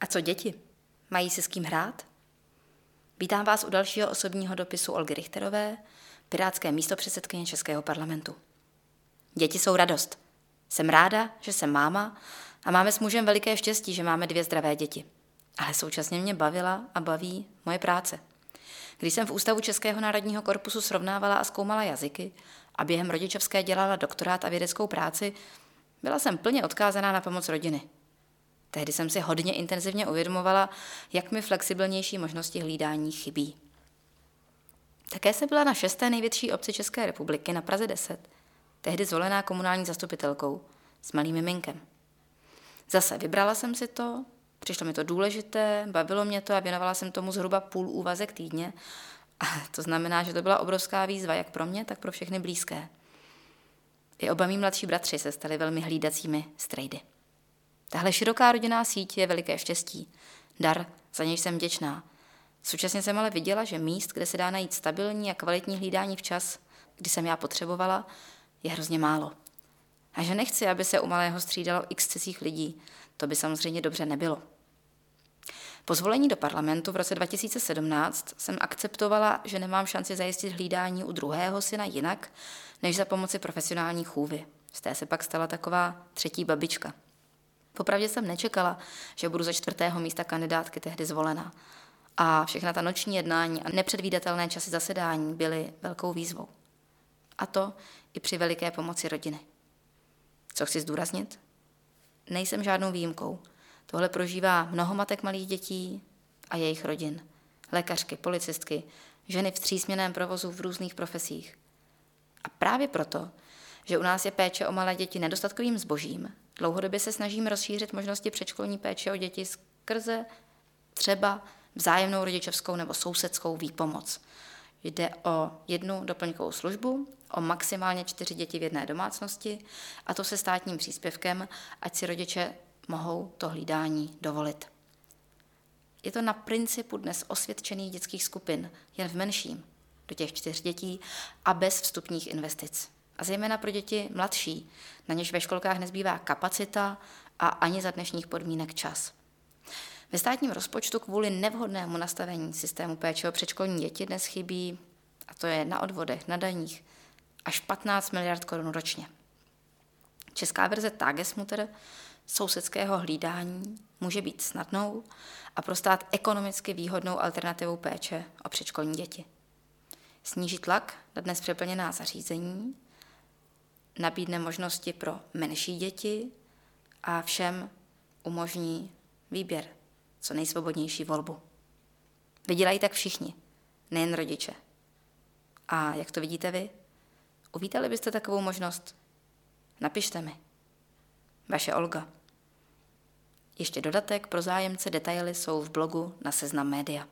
A co děti? Mají se s kým hrát? Vítám vás u dalšího osobního dopisu Olgy Richterové, pirátské místopředsedkyně Českého parlamentu. Děti jsou radost. Jsem ráda, že jsem máma a máme s mužem veliké štěstí, že máme dvě zdravé děti. Ale současně mě bavila a baví moje práce. Když jsem v Ústavu Českého národního korpusu srovnávala a zkoumala jazyky a během rodičovské dělala doktorát a vědeckou práci, byla jsem plně odkázaná na pomoc rodiny. Tehdy jsem si hodně intenzivně uvědomovala, jak mi flexibilnější možnosti hlídání chybí. Také se byla na šesté největší obci České republiky na Praze 10, tehdy zvolená komunální zastupitelkou s malým miminkem. Zase vybrala jsem si to, přišlo mi to důležité, bavilo mě to a věnovala jsem tomu zhruba půl úvazek týdně. A to znamená, že to byla obrovská výzva jak pro mě, tak pro všechny blízké. I oba mý mladší bratři se stali velmi hlídacími strejdy. Tahle široká rodinná síť je veliké štěstí. Dar, za něj jsem vděčná. Současně jsem ale viděla, že míst, kde se dá najít stabilní a kvalitní hlídání včas, kdy jsem já potřebovala, je hrozně málo. A že nechci, aby se u malého střídalo x cizích lidí, to by samozřejmě dobře nebylo. Po zvolení do parlamentu v roce 2017 jsem akceptovala, že nemám šanci zajistit hlídání u druhého syna jinak, než za pomoci profesionální chůvy. Z té se pak stala taková třetí babička. Popravdě jsem nečekala, že budu za čtvrtého místa kandidátky tehdy zvolená. A všechna ta noční jednání a nepředvídatelné časy zasedání byly velkou výzvou. A to i při veliké pomoci rodiny. Co chci zdůraznit? Nejsem žádnou výjimkou. Tohle prožívá mnoho matek malých dětí a jejich rodin. Lékařky, policistky, ženy v třísměném provozu v různých profesích. A právě proto, že u nás je péče o malé děti nedostatkovým zbožím, dlouhodobě se snažíme rozšířit možnosti předškolní péče o děti skrze třeba vzájemnou rodičovskou nebo sousedskou výpomoc. Jde o jednu doplňkovou službu, o maximálně čtyři děti v jedné domácnosti a to se státním příspěvkem, ať si rodiče mohou to hlídání dovolit. Je to na principu dnes osvědčených dětských skupin, jen v menším, do těch čtyř dětí a bez vstupních investic. A zejména pro děti mladší, na něž ve školkách nezbývá kapacita a ani za dnešních podmínek čas. Ve státním rozpočtu kvůli nevhodnému nastavení systému péče o předškolní děti dnes chybí, a to je na odvodech, na daních, až 15 miliard korun ročně. Česká verze Tagesmutter sousedského hlídání může být snadnou a pro stát ekonomicky výhodnou alternativou péče o předškolní děti. Sníží tlak na dnes přeplněná zařízení, nabídne možnosti pro menší děti a všem umožní výběr, co nejsvobodnější volbu. Vydělají tak všichni, nejen rodiče. A jak to vidíte vy? Uvítali byste takovou možnost? Napište mi. Vaše Olga. Ještě dodatek pro zájemce detaily jsou v blogu na Seznam Média.